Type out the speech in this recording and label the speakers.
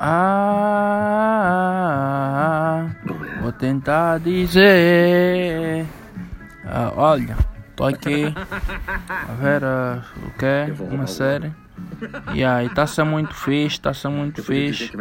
Speaker 1: Ah, vou tentar dizer. Ah, olha, tô aqui tá a ver o que? Uma série. E aí, tá sendo muito fixe, tá sendo muito fixe.